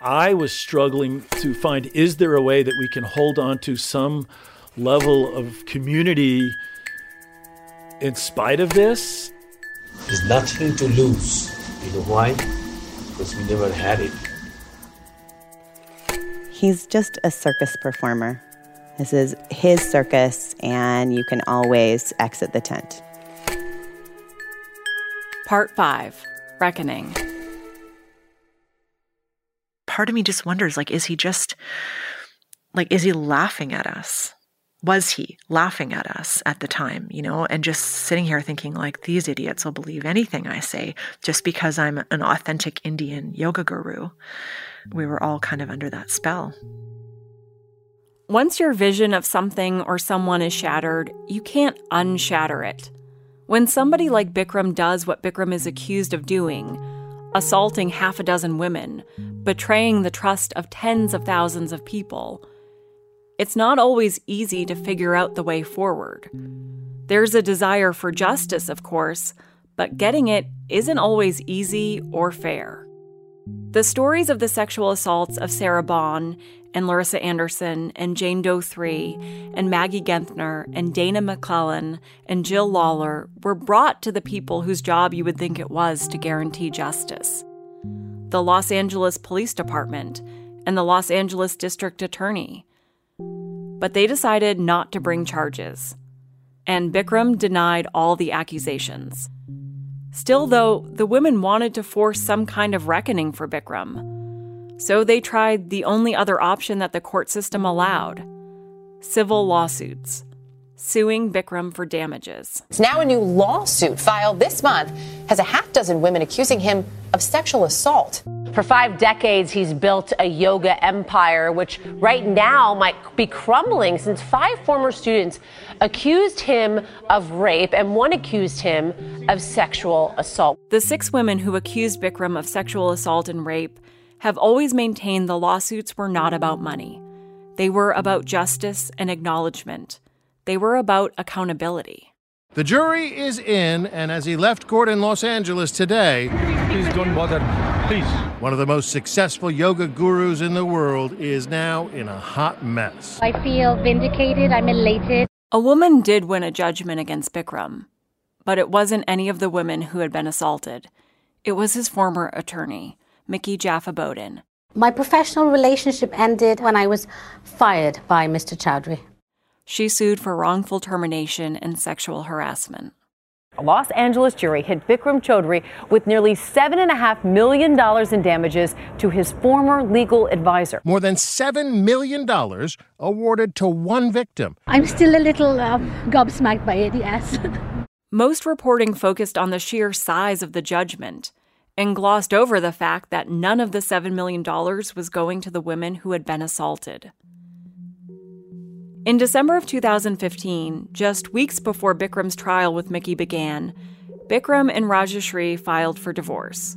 I was struggling to find is there a way that we can hold on to some level of community in spite of this? There's nothing to lose. You know why? Because we never had it. He's just a circus performer. This is his circus, and you can always exit the tent. Part 5 Reckoning. Part of me just wonders like, is he just, like, is he laughing at us? Was he laughing at us at the time, you know, and just sitting here thinking, like, these idiots will believe anything I say just because I'm an authentic Indian yoga guru? We were all kind of under that spell. Once your vision of something or someone is shattered, you can't unshatter it. When somebody like Bikram does what Bikram is accused of doing, assaulting half a dozen women, betraying the trust of tens of thousands of people, it's not always easy to figure out the way forward. There's a desire for justice, of course, but getting it isn't always easy or fair. The stories of the sexual assaults of Sarah Baughn and Larissa Anderson and Jane Doe 3 and Maggie Gentner and Dana McClellan and Jill Lawler were brought to the people whose job you would think it was to guarantee justice the Los Angeles Police Department and the Los Angeles District Attorney. But they decided not to bring charges, and Bikram denied all the accusations. Still, though, the women wanted to force some kind of reckoning for Bikram. So they tried the only other option that the court system allowed civil lawsuits, suing Bikram for damages. It's now a new lawsuit filed this month has a half dozen women accusing him of sexual assault. For five decades, he's built a yoga empire, which right now might be crumbling since five former students accused him of rape and one accused him of sexual assault. The six women who accused Bikram of sexual assault and rape have always maintained the lawsuits were not about money. They were about justice and acknowledgement. They were about accountability. The jury is in, and as he left court in Los Angeles today, please don't bother. Please. One of the most successful yoga gurus in the world is now in a hot mess. I feel vindicated. I'm elated. A woman did win a judgment against Bikram, but it wasn't any of the women who had been assaulted. It was his former attorney, Mickey Jafa-Bodden. My professional relationship ended when I was fired by Mr. Choudhury. She sued for wrongful termination and sexual harassment. A Los Angeles jury hit Bikram Choudhury with nearly $7.5 million in damages to his former legal advisor. More than $7 million awarded to one victim. I'm still a little um, gobsmacked by it, yes. Most reporting focused on the sheer size of the judgment and glossed over the fact that none of the $7 million was going to the women who had been assaulted. In December of 2015, just weeks before Bikram's trial with Mickey began, Bikram and Rajashree filed for divorce.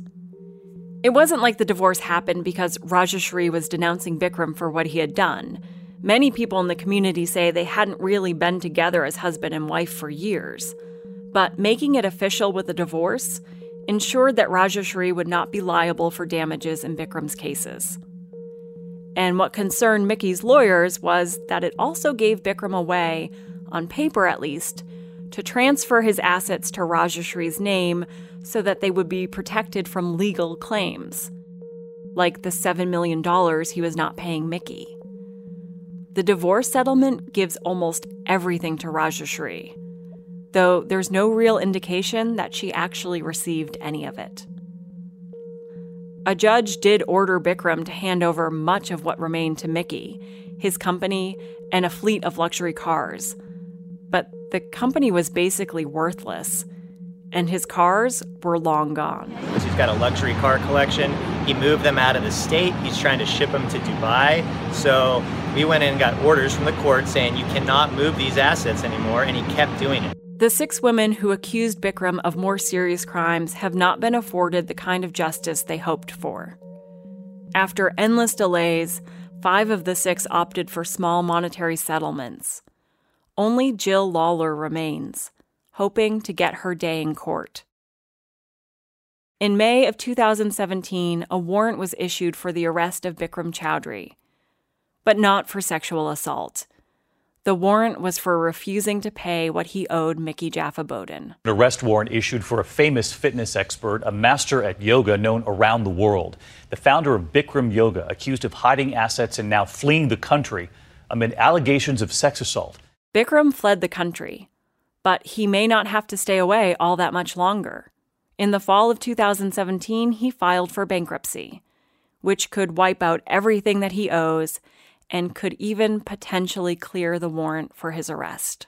It wasn't like the divorce happened because Rajashree was denouncing Bikram for what he had done. Many people in the community say they hadn't really been together as husband and wife for years. But making it official with a divorce ensured that Rajashree would not be liable for damages in Bikram's cases. And what concerned Mickey's lawyers was that it also gave Bikram a way, on paper at least, to transfer his assets to Rajashree's name so that they would be protected from legal claims, like the $7 million he was not paying Mickey. The divorce settlement gives almost everything to Rajashree though there's no real indication that she actually received any of it. A judge did order Bikram to hand over much of what remained to Mickey, his company, and a fleet of luxury cars. But the company was basically worthless, and his cars were long gone. He's got a luxury car collection. He moved them out of the state. He's trying to ship them to Dubai. So we went in and got orders from the court saying you cannot move these assets anymore, and he kept doing it. The six women who accused Bikram of more serious crimes have not been afforded the kind of justice they hoped for. After endless delays, five of the six opted for small monetary settlements. Only Jill Lawler remains, hoping to get her day in court. In May of 2017, a warrant was issued for the arrest of Bikram Choudhury, but not for sexual assault. The warrant was for refusing to pay what he owed Mickey Jafa-Bodden. An arrest warrant issued for a famous fitness expert, a master at yoga known around the world. The founder of Bikram Yoga, accused of hiding assets and now fleeing the country amid allegations of sex assault. Bikram fled the country, but he may not have to stay away all that much longer. In the fall of 2017, he filed for bankruptcy, which could wipe out everything that he owes and could even potentially clear the warrant for his arrest.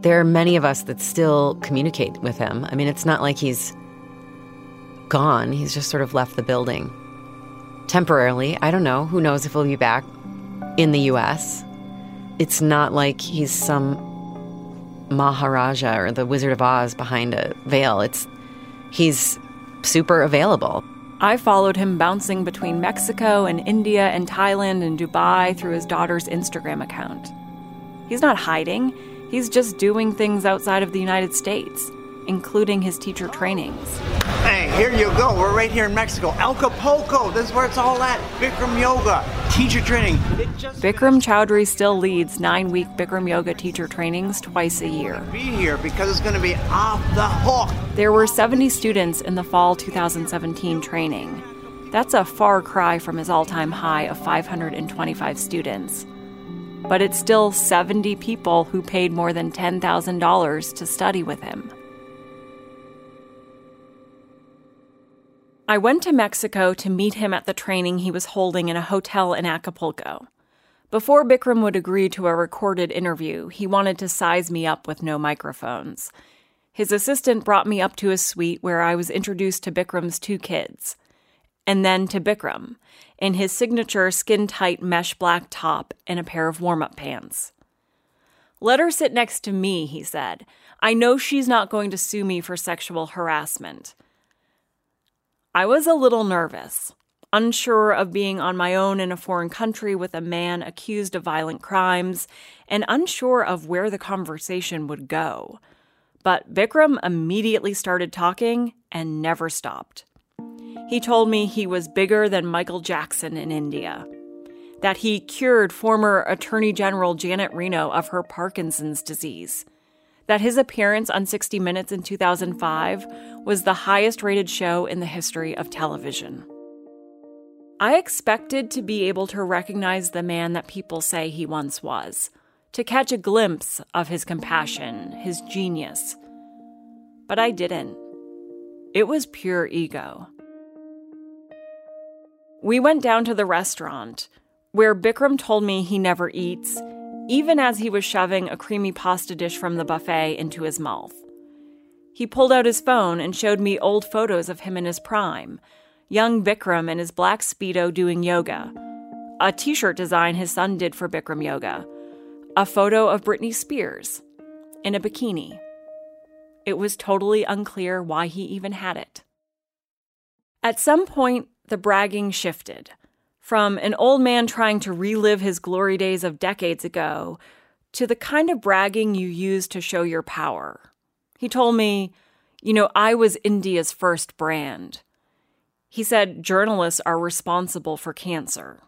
There are many of us that still communicate with him. I mean, it's not like he's gone, he's just sort of left the building temporarily. I don't know. Who knows if he'll be back in the US? It's not like he's some Maharaja or the Wizard of Oz behind a veil. It's he's super available. I followed him bouncing between Mexico and India and Thailand and Dubai through his daughter's Instagram account. He's not hiding, he's just doing things outside of the United States, including his teacher trainings. Hey, here you go. We're right here in Mexico. El Acapulco. This is where it's all at. Bikram Yoga. Teacher training. Bikram Choudhury still leads nine week Bikram Yoga teacher trainings twice a year. Be here because it's going to be off the hook. There were 70 students in the fall 2017 training. That's a far cry from his all time high of 525 students. But it's still 70 people who paid more than $10,000 to study with him. I went to Mexico to meet him at the training he was holding in a hotel in Acapulco. Before Bikram would agree to a recorded interview, he wanted to size me up with no microphones. His assistant brought me up to his suite where I was introduced to Bikram's two kids, and then to Bikram in his signature skin tight mesh black top and a pair of warm up pants. Let her sit next to me, he said. I know she's not going to sue me for sexual harassment. I was a little nervous, unsure of being on my own in a foreign country with a man accused of violent crimes, and unsure of where the conversation would go. But Bikram immediately started talking and never stopped. He told me he was bigger than Michael Jackson in India, that he cured former Attorney General Janet Reno of her Parkinson's disease that his appearance on 60 Minutes in 2005 was the highest rated show in the history of television. I expected to be able to recognize the man that people say he once was, to catch a glimpse of his compassion, his genius. But I didn't. It was pure ego. We went down to the restaurant, where Bikram told me he never eats even as he was shoving a creamy pasta dish from the buffet into his mouth. He pulled out his phone and showed me old photos of him in his prime, young Bikram in his black Speedo doing yoga, a t shirt design his son did for Bikram Yoga, a photo of Britney Spears in a bikini. It was totally unclear why he even had it. At some point, the bragging shifted from an old man trying to relive his glory days of decades ago to the kind of bragging you use to show your power. He told me, you know, I was India's first brand. He said journalists are responsible for cancer.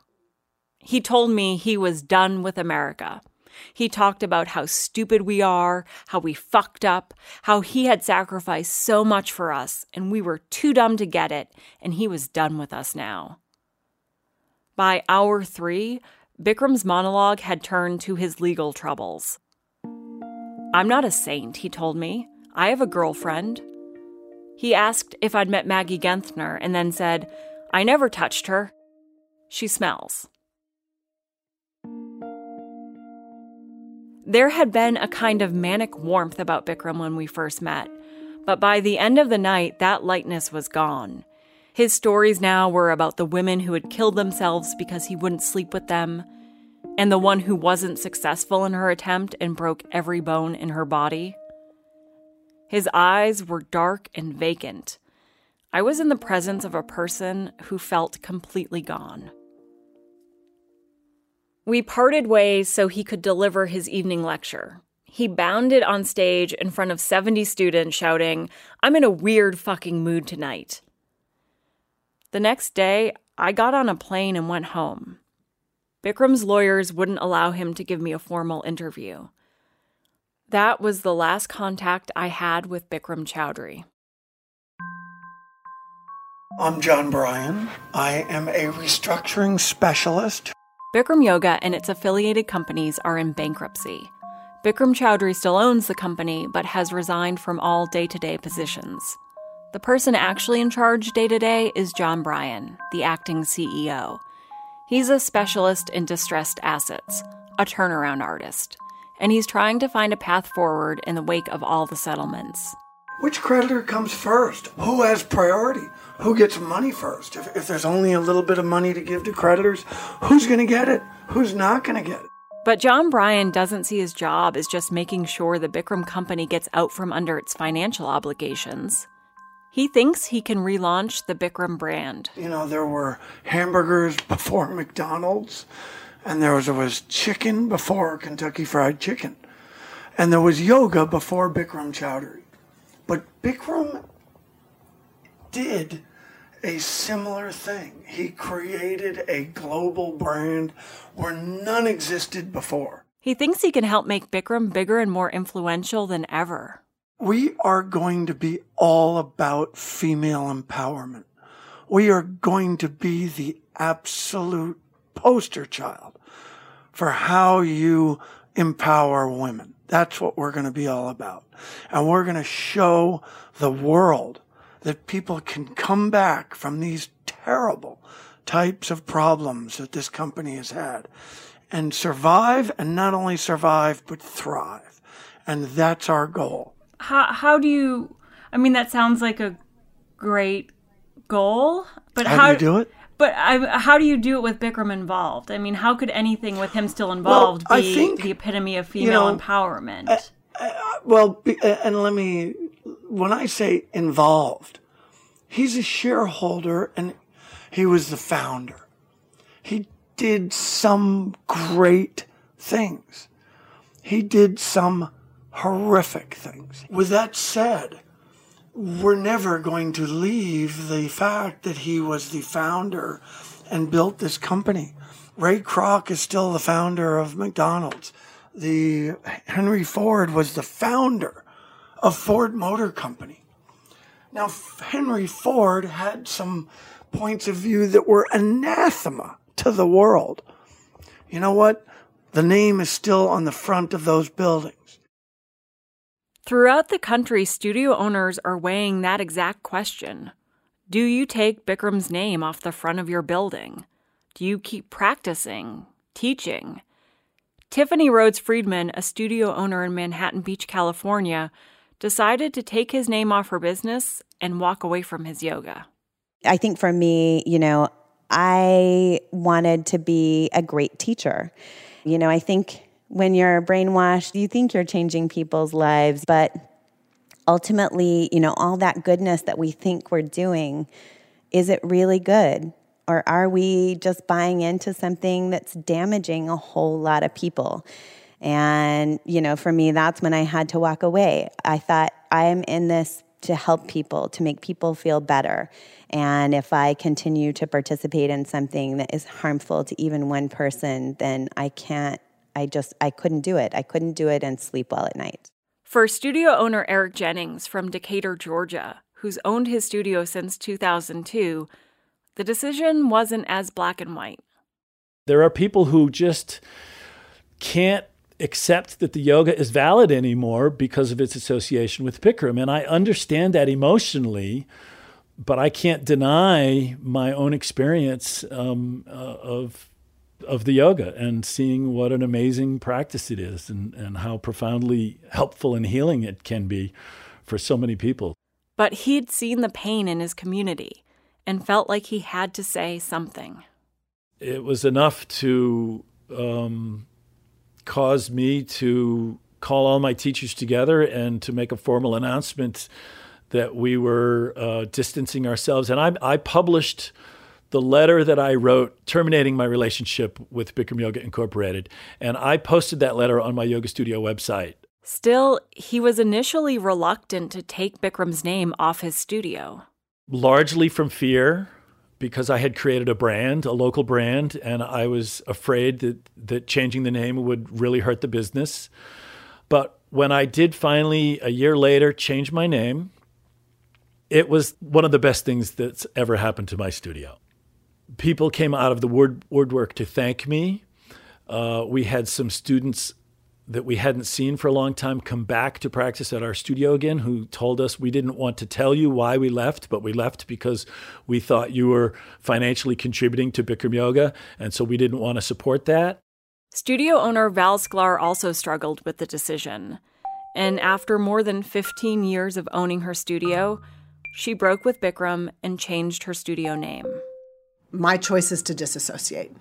He told me he was done with America. He talked about how stupid we are, how we fucked up, how he had sacrificed so much for us and we were too dumb to get it, and he was done with us now. By hour three, Bikram's monologue had turned to his legal troubles. I'm not a saint, he told me. I have a girlfriend. He asked if I'd met Maggie Genthner and then said, I never touched her. She smells. There had been a kind of manic warmth about Bikram when we first met, but by the end of the night, that lightness was gone. His stories now were about the women who had killed themselves because he wouldn't sleep with them, and the one who wasn't successful in her attempt and broke every bone in her body. His eyes were dark and vacant. I was in the presence of a person who felt completely gone. We parted ways so he could deliver his evening lecture. He bounded on stage in front of 70 students, shouting, I'm in a weird fucking mood tonight. The next day, I got on a plane and went home. Bikram's lawyers wouldn't allow him to give me a formal interview. That was the last contact I had with Bikram Choudhury. I'm John Bryan. I am a restructuring specialist. Bikram Yoga and its affiliated companies are in bankruptcy. Bikram Choudhury still owns the company, but has resigned from all day to day positions. The person actually in charge day to day is John Bryan, the acting CEO. He's a specialist in distressed assets, a turnaround artist, and he's trying to find a path forward in the wake of all the settlements. Which creditor comes first? Who has priority? Who gets money first? If, if there's only a little bit of money to give to creditors, who's going to get it? Who's not going to get it? But John Bryan doesn't see his job as just making sure the Bikram company gets out from under its financial obligations. He thinks he can relaunch the Bikram brand. You know, there were hamburgers before McDonald's, and there was, there was chicken before Kentucky Fried Chicken, and there was yoga before Bikram Choudhury. But Bikram did a similar thing. He created a global brand where none existed before. He thinks he can help make Bikram bigger and more influential than ever. We are going to be all about female empowerment. We are going to be the absolute poster child for how you empower women. That's what we're going to be all about. And we're going to show the world that people can come back from these terrible types of problems that this company has had and survive and not only survive, but thrive. And that's our goal. How, how do you, I mean, that sounds like a great goal, but how, how do you do it? But I, how do you do it with Bikram involved? I mean, how could anything with him still involved Well, be think, the epitome of female know, empowerment? Well, be- uh, and let me, when I say involved, he's a shareholder and he was the founder. He did some great things. He did some horrific things. With that said, we're never going to leave the fact that he was the founder and built this company. Ray Kroc is still the founder of McDonald's. The Henry Ford was the founder of Ford Motor Company. Now, Henry Ford had some points of view that were anathema to the world. You know what? The name is still on the front of those buildings. Throughout the country, studio owners are weighing that exact question. Do you take Bikram's name off the front of your building? Do you keep practicing, teaching? Tiffany Rhodes Friedman, a studio owner in Manhattan Beach, California, decided to take his name off her business and walk away from his yoga. I think for me, you know, I wanted to be a great teacher. You know, I think when you're brainwashed, you think you're changing people's lives, but ultimately, you know, all that goodness that we think we're doing, is it really good? Or are we just buying into something that's damaging a whole lot of people? And, you know, for me, that's when I had to walk away. I thought, I am in this to help people, to make people feel better. And if I continue to participate in something that is harmful to even one person, then I can't, I just, I couldn't do it. I couldn't do it and sleep well at night. For studio owner Eric Jennings from Decatur, Georgia, who's owned his studio since 2002, the decision wasn't as black and white. There are people who just can't accept that the yoga is valid anymore because of its association with Bikram. And I understand that emotionally, but I can't deny my own experience um, uh, of of the yoga and seeing what an amazing practice it is and, and how profoundly helpful and healing it can be for so many people. But he'd seen the pain in his community and felt like he had to say something. It was enough to um, cause me to call all my teachers together and to make a formal announcement that we were uh, distancing ourselves. And I, I, published the letter that I wrote terminating my relationship with Bikram Yoga Incorporated. And I posted that letter on my yoga studio website. Still, he was initially reluctant to take Bikram's name off his studio. Largely from fear, because I had created a brand, a local brand, and I was afraid that, that changing the name would really hurt the business. But when I did finally, a year later, change my name, it was one of the best things that's ever happened to my studio. People came out of the wood, woodwork to thank me. Uh, we had some students that we hadn't seen for a long time come back to practice at our studio again who told us we didn't want to tell you why we left, but we left because we thought you were financially contributing to Bikram Yoga, and so we didn't want to support that. Studio owner Val Sklar also struggled with the decision. And after more than 15 years of owning her studio, she broke with Bikram and changed her studio name. My choice is to disassociate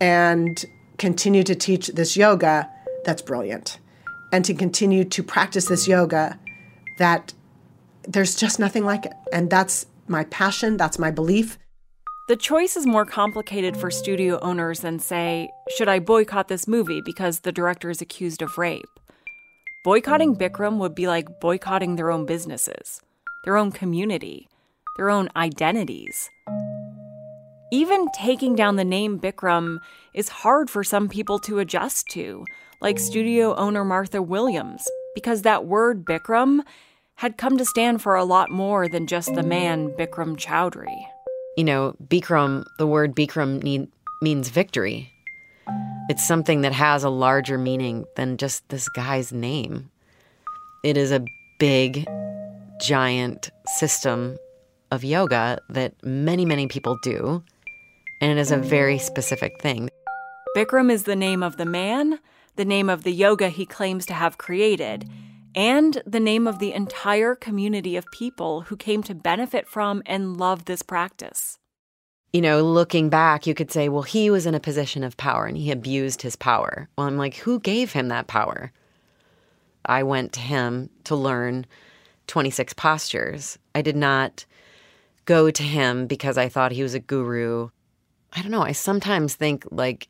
and continue to teach this yoga that's brilliant and to continue to practice this yoga that there's just nothing like it. And that's my passion, that's my belief. The choice is more complicated for studio owners than, say, should I boycott this movie because the director is accused of rape? Boycotting mm. Bikram would be like boycotting their own businesses, their own community, their own identities. Even taking down the name Bikram is hard for some people to adjust to, like studio owner Martha Williams, because that word Bikram had come to stand for a lot more than just the man Bikram Choudhury. You know, Bikram, the word Bikram need, means victory. It's something that has a larger meaning than just this guy's name. It is a big, giant system of yoga that many, many people do, and it is a very specific thing. Bikram is the name of the man, the name of the yoga he claims to have created, and the name of the entire community of people who came to benefit from and love this practice. You know, looking back, you could say, well, he was in a position of power and he abused his power. Well, I'm like, who gave him that power? I went to him to learn 26 postures. I did not go to him because I thought he was a guru. I don't know. I sometimes think, like,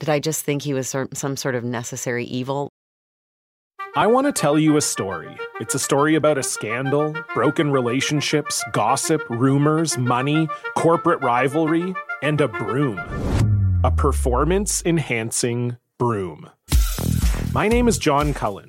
did I just think he was some sort of necessary evil? I want to tell you a story. It's a story about a scandal, broken relationships, gossip, rumors, money, corporate rivalry, and a broom. A performance enhancing broom. My name is John Cullen.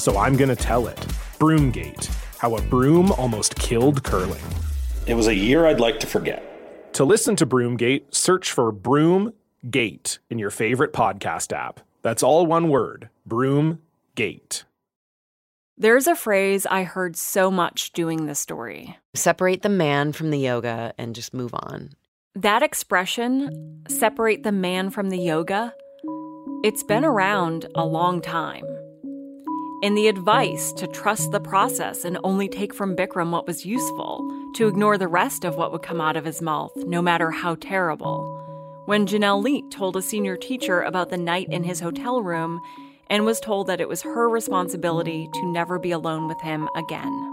so I'm going to tell it. Broomgate How a Broom Almost Killed Curling. It was a year I'd like to forget. To listen to Broomgate, search for Broomgate in your favorite podcast app. That's all one word Broomgate. There's a phrase I heard so much doing this story separate the man from the yoga and just move on. That expression, separate the man from the yoga, it's been around a long time and the advice to trust the process and only take from Bikram what was useful, to ignore the rest of what would come out of his mouth, no matter how terrible. When Janelle Leet told a senior teacher about the night in his hotel room and was told that it was her responsibility to never be alone with him again.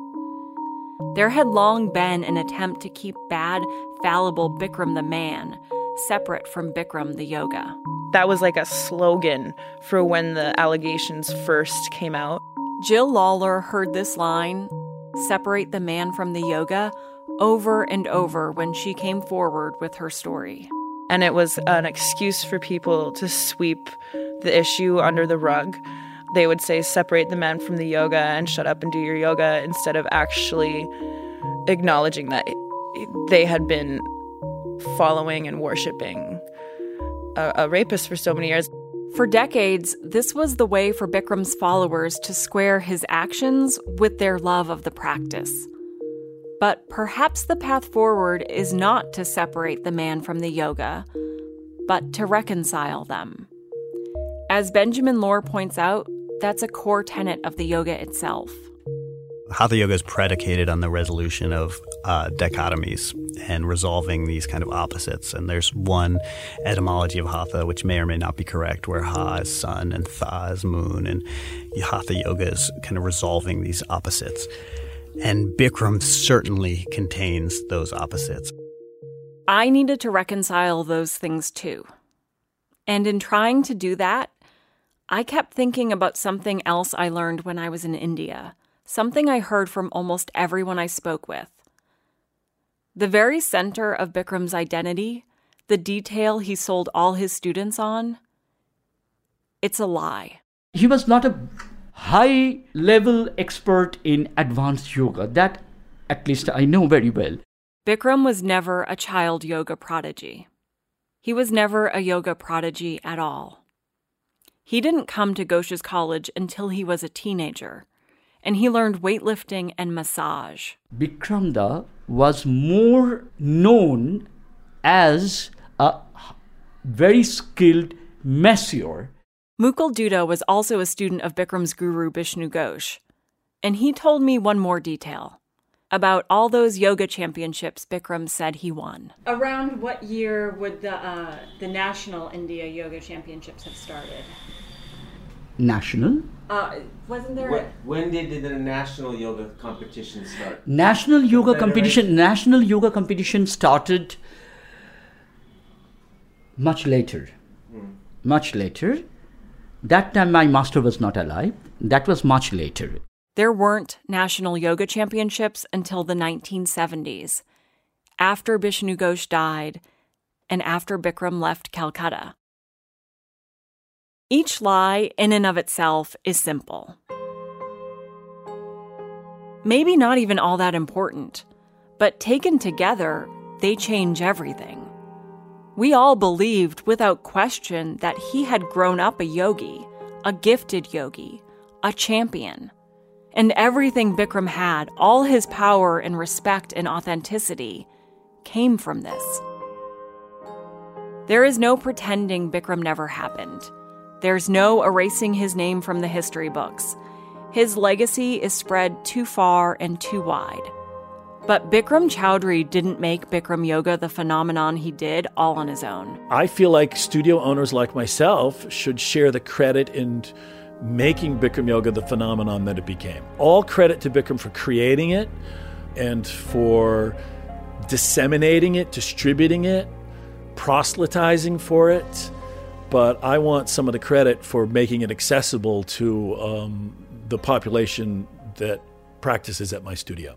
There had long been an attempt to keep bad, fallible Bikram the man separate from Bikram the yoga. That was like a slogan for when the allegations first came out. Jill Lawler heard this line, separate the man from the yoga, over and over when she came forward with her story. And it was an excuse for people to sweep the issue under the rug. They would say, separate the men from the yoga and shut up and do your yoga instead of actually acknowledging that they had been following and worshiping a, a rapist for so many years. For decades, this was the way for Bikram's followers to square his actions with their love of the practice. But perhaps the path forward is not to separate the man from the yoga, but to reconcile them. As Benjamin Lorr points out, that's a core tenet of the yoga itself. Hatha yoga is predicated on the resolution of uh, dichotomies and resolving these kind of opposites. And there's one etymology of hatha, which may or may not be correct, where ha is sun and tha is moon. And hatha yoga is kind of resolving these opposites. And Bikram certainly contains those opposites. I needed to reconcile those things too. And in trying to do that, I kept thinking about something else I learned when I was in India something I heard from almost everyone I spoke with. The very center of Bikram's identity, the detail he sold all his students on, it's a lie. He was not a high level expert in advanced yoga. That, at least, I know very well. Bikram was never a child yoga prodigy. He was never a yoga prodigy at all. He didn't come to Ghosh's college until he was a teenager and he learned weightlifting and massage. Bikramda was more known as a very skilled masseur. Mukul Dutta was also a student of Bikram's guru Bishnu Ghosh, and he told me one more detail about all those yoga championships Bikram said he won. Around what year would the uh, the National India Yoga Championships have started? National uh, wasn't there? When, when did the national yoga competition start? National yoga competition. Right? National yoga competition started much later. Hmm. Much later. That time my master was not alive. That was much later. There weren't national yoga championships until the 1970s, after Bishnu Ghosh died and after Bikram left Calcutta. Each lie, in and of itself, is simple. Maybe not even all that important, but taken together, they change everything. We all believed without question that he had grown up a yogi, a gifted yogi, a champion. And everything Bikram had, all his power and respect and authenticity, came from this. There is no pretending Bikram never happened. There's no erasing his name from the history books. His legacy is spread too far and too wide. But Bikram Choudhury didn't make Bikram Yoga the phenomenon he did all on his own. I feel like studio owners like myself should share the credit in making Bikram Yoga the phenomenon that it became. All credit to Bikram for creating it and for disseminating it, distributing it, proselytizing for it but I want some of the credit for making it accessible to um, the population that practices at my studio.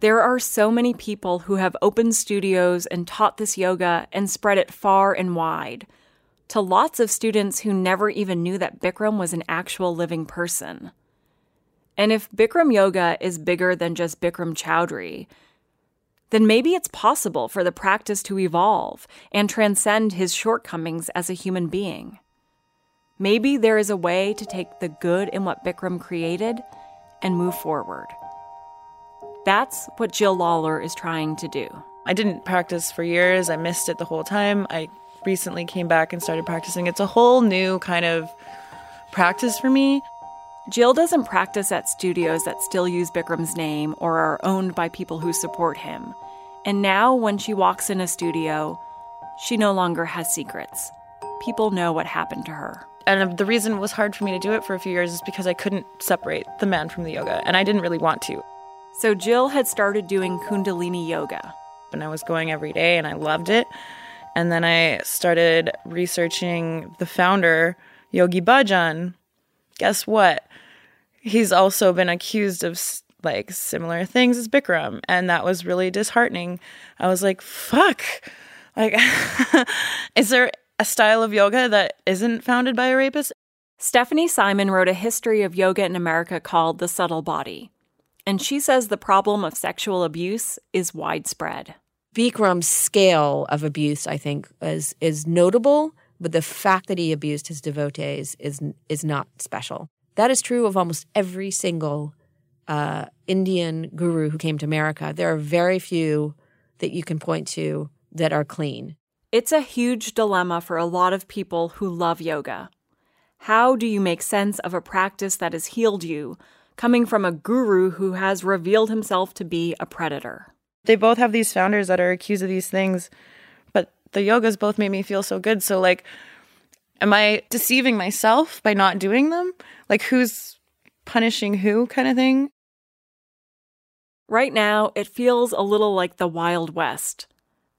There are so many people who have opened studios and taught this yoga and spread it far and wide to lots of students who never even knew that Bikram was an actual living person. And if Bikram yoga is bigger than just Bikram Choudhury, then maybe it's possible for the practice to evolve and transcend his shortcomings as a human being. Maybe there is a way to take the good in what Bikram created and move forward. That's what Jill Lawler is trying to do. I didn't practice for years. I missed it the whole time. I recently came back and started practicing. It's a whole new kind of practice for me. Jill doesn't practice at studios that still use Bikram's name or are owned by people who support him. And now, when she walks in a studio, she no longer has secrets. People know what happened to her. And um, the reason it was hard for me to do it for a few years is because I couldn't separate the man from the yoga, and I didn't really want to. So Jill had started doing Kundalini yoga. And I was going every day, and I loved it. And then I started researching the founder, Yogi Bhajan. Guess what? He's also been accused of like similar things as Bikram, and that was really disheartening. I was like, "Fuck!" Like, is there a style of yoga that isn't founded by a rapist? Stefanie Syman wrote a history of yoga in America called The Subtle Body, and she says the problem of sexual abuse is widespread. Bikram's scale of abuse, I think, is is notable, but the fact that he abused his devotees is is not special. That is true of almost every single uh, Indian guru who came to America. There are very few that you can point to that are clean. It's a huge dilemma for a lot of people who love yoga. How do you make sense of a practice that has healed you, coming from a guru who has revealed himself to be a predator? They both have these founders that are accused of these things, but the yogas both made me feel so good. So, like, am I deceiving myself by not doing them? Like, who's punishing who kind of thing? Right now, it feels a little like the Wild West.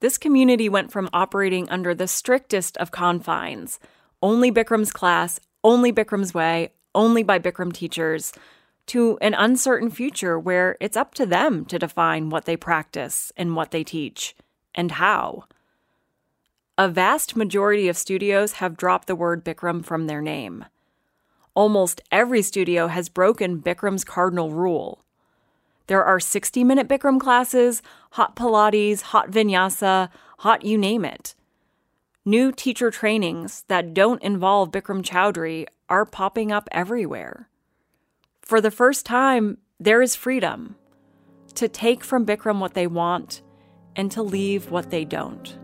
This community went from operating under the strictest of confines only Bikram's class, only Bikram's way, only by Bikram teachers to an uncertain future where it's up to them to define what they practice and what they teach and how. A vast majority of studios have dropped the word Bikram from their name. Almost every studio has broken Bikram's cardinal rule. There are 60 minute Bikram classes, hot Pilates, hot vinyasa, hot you name it. New teacher trainings that don't involve Bikram Choudhury are popping up everywhere. For the first time, there is freedom to take from Bikram what they want and to leave what they don't.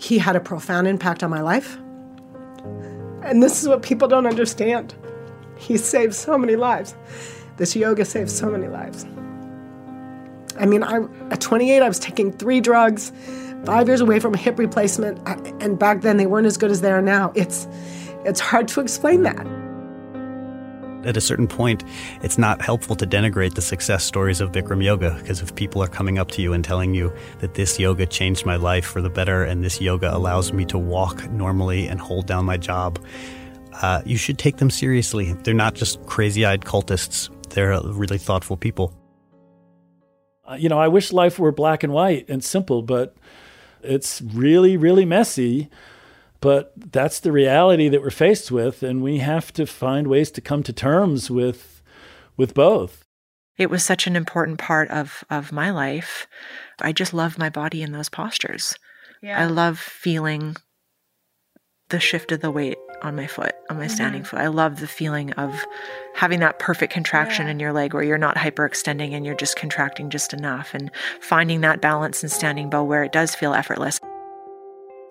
He had a profound impact on my life. And this is what people don't understand. He saved so many lives. This yoga saved so many lives. I mean, I, at 28, I was taking three drugs, five years away from a hip replacement, and back then they weren't as good as they are now. It's, it's hard to explain that. At a certain point, it's not helpful to denigrate the success stories of Bikram yoga because if people are coming up to you and telling you that this yoga changed my life for the better and this yoga allows me to walk normally and hold down my job, uh, you should take them seriously. They're not just crazy eyed cultists, they're really thoughtful people. Uh, you know, I wish life were black and white and simple, but it's really, really messy. But that's the reality that we're faced with, and we have to find ways to come to terms with with both. It was such an important part of of my life. I just love my body in those postures. Yeah. I love feeling the shift of the weight on my foot, on my standing Mhm. foot. I love the feeling of having that perfect contraction in your leg where you're not hyperextending and you're just contracting just enough and finding that balance in standing bow where it does feel effortless.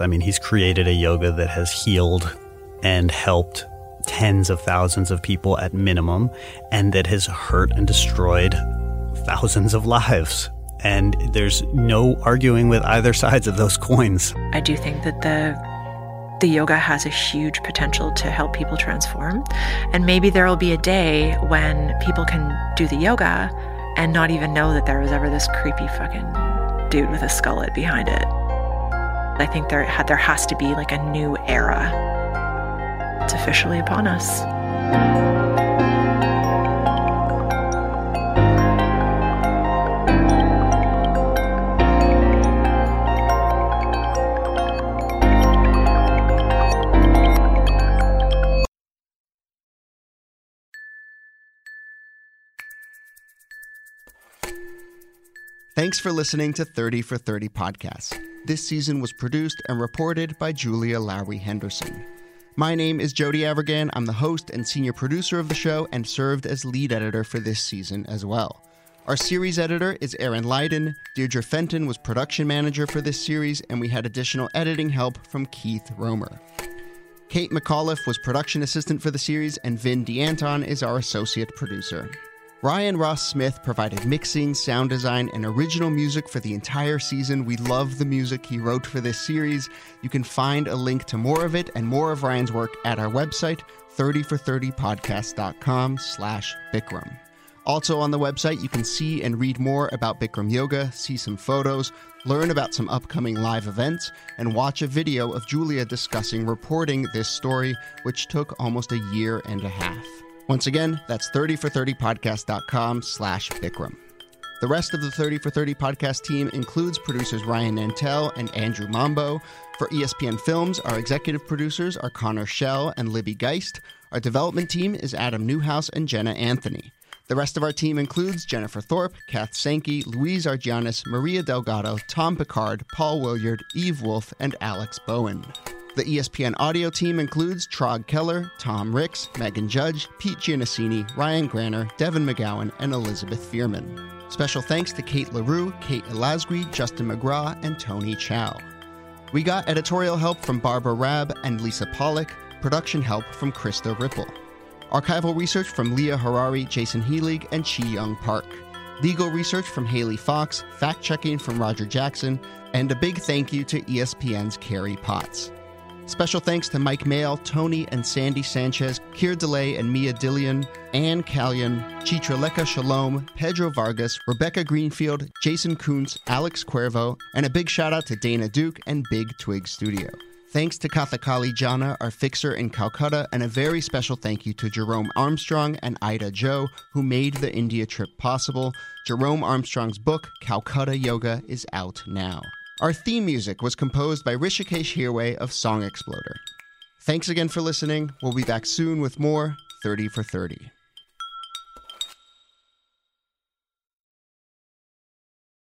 I mean, he's created a yoga that has healed and helped tens of thousands of people at minimum, and that has hurt and destroyed thousands of lives. And there's no arguing with either sides of those coins. I do think that the the yoga has a huge potential to help people transform. And maybe there will be a day when people can do the yoga and not even know that there was ever this creepy fucking dude with a skullet behind it. I think there there has to be like a new era. It's officially upon us. Thanks for listening to 30 for 30 podcasts. This season was produced and reported by Julia Lowrie Henderson. My name is Jody Avirgan. I'm the host and senior producer of the show and served as lead editor for this season as well. Our series editor is Aaron Leiden. Deirdre Fenton was production manager for this series, and we had additional editing help from Keith Romer. Kate McAuliffe was production assistant for the series, and Vin DeAnton is our associate producer. Ryan Ross Smith provided mixing, sound design, and original music for the entire season. We love the music he wrote for this series. You can find a link to more of it and more of Ryan's work at our website, 30for30podcast.com slash Bikram. Also on the website, you can see and read more about Bikram Yoga, see some photos, learn about some upcoming live events, and watch a video of Julia discussing reporting this story, which took almost a year and a half. Once again, that's 30for30podcast.com slash Bikram. The rest of the 30 for 30 podcast team includes producers Ryan Nantel and Andrew Mambo. For ESPN Films, our executive producers are Connor Schell and Libby Geist. Our development team is Adam Neuhaus and Jenna Anthony. The rest of our team includes Jennifer Thorpe, Kath Sankey, Louise Argianis, Maria Delgado, Tom Picard, Paul Williard, Eve Wolf, and Alex Bowen. The ESPN audio team includes Traug Keller, Tom Ricks, Megan Judge, Pete Gianesini, Ryan Granner, Devin McGowan, and Elizabeth Fearman. Special thanks to Kate LaRue, Kate Elasgui, Justin McGraw, and Tony Chow. We got editorial help from Barbara Rabb and Lisa Pollock. Production help from Krista Ripple. Archival research from Leah Harari, Jason Healig, and Chi Young Park. Legal research from Haley Fox, fact checking from Roger Jackson, and a big thank you to ESPN's Carrie Potts. Special thanks to Mike Mail, Tony and Sandy Sanchez, Kier DeLay and Mia Dillion, Ann Callion, Chitraleka Shalom, Pedro Vargas, Rebecca Greenfield, Jason Kuntz, Alex Cuervo, and a big shout out to Dana Duke and Big Twig Studio. Thanks to Kathakali Jana, our fixer in Calcutta, and a very special thank you to Jerome Armstrong and Ida Joe, who made the India trip possible. Jerome Armstrong's book, Calcutta Yoga, is out now. Our theme music was composed by Hrishikesh Hirway of Song Exploder. Thanks again for listening. We'll be back soon with more 30 for 30.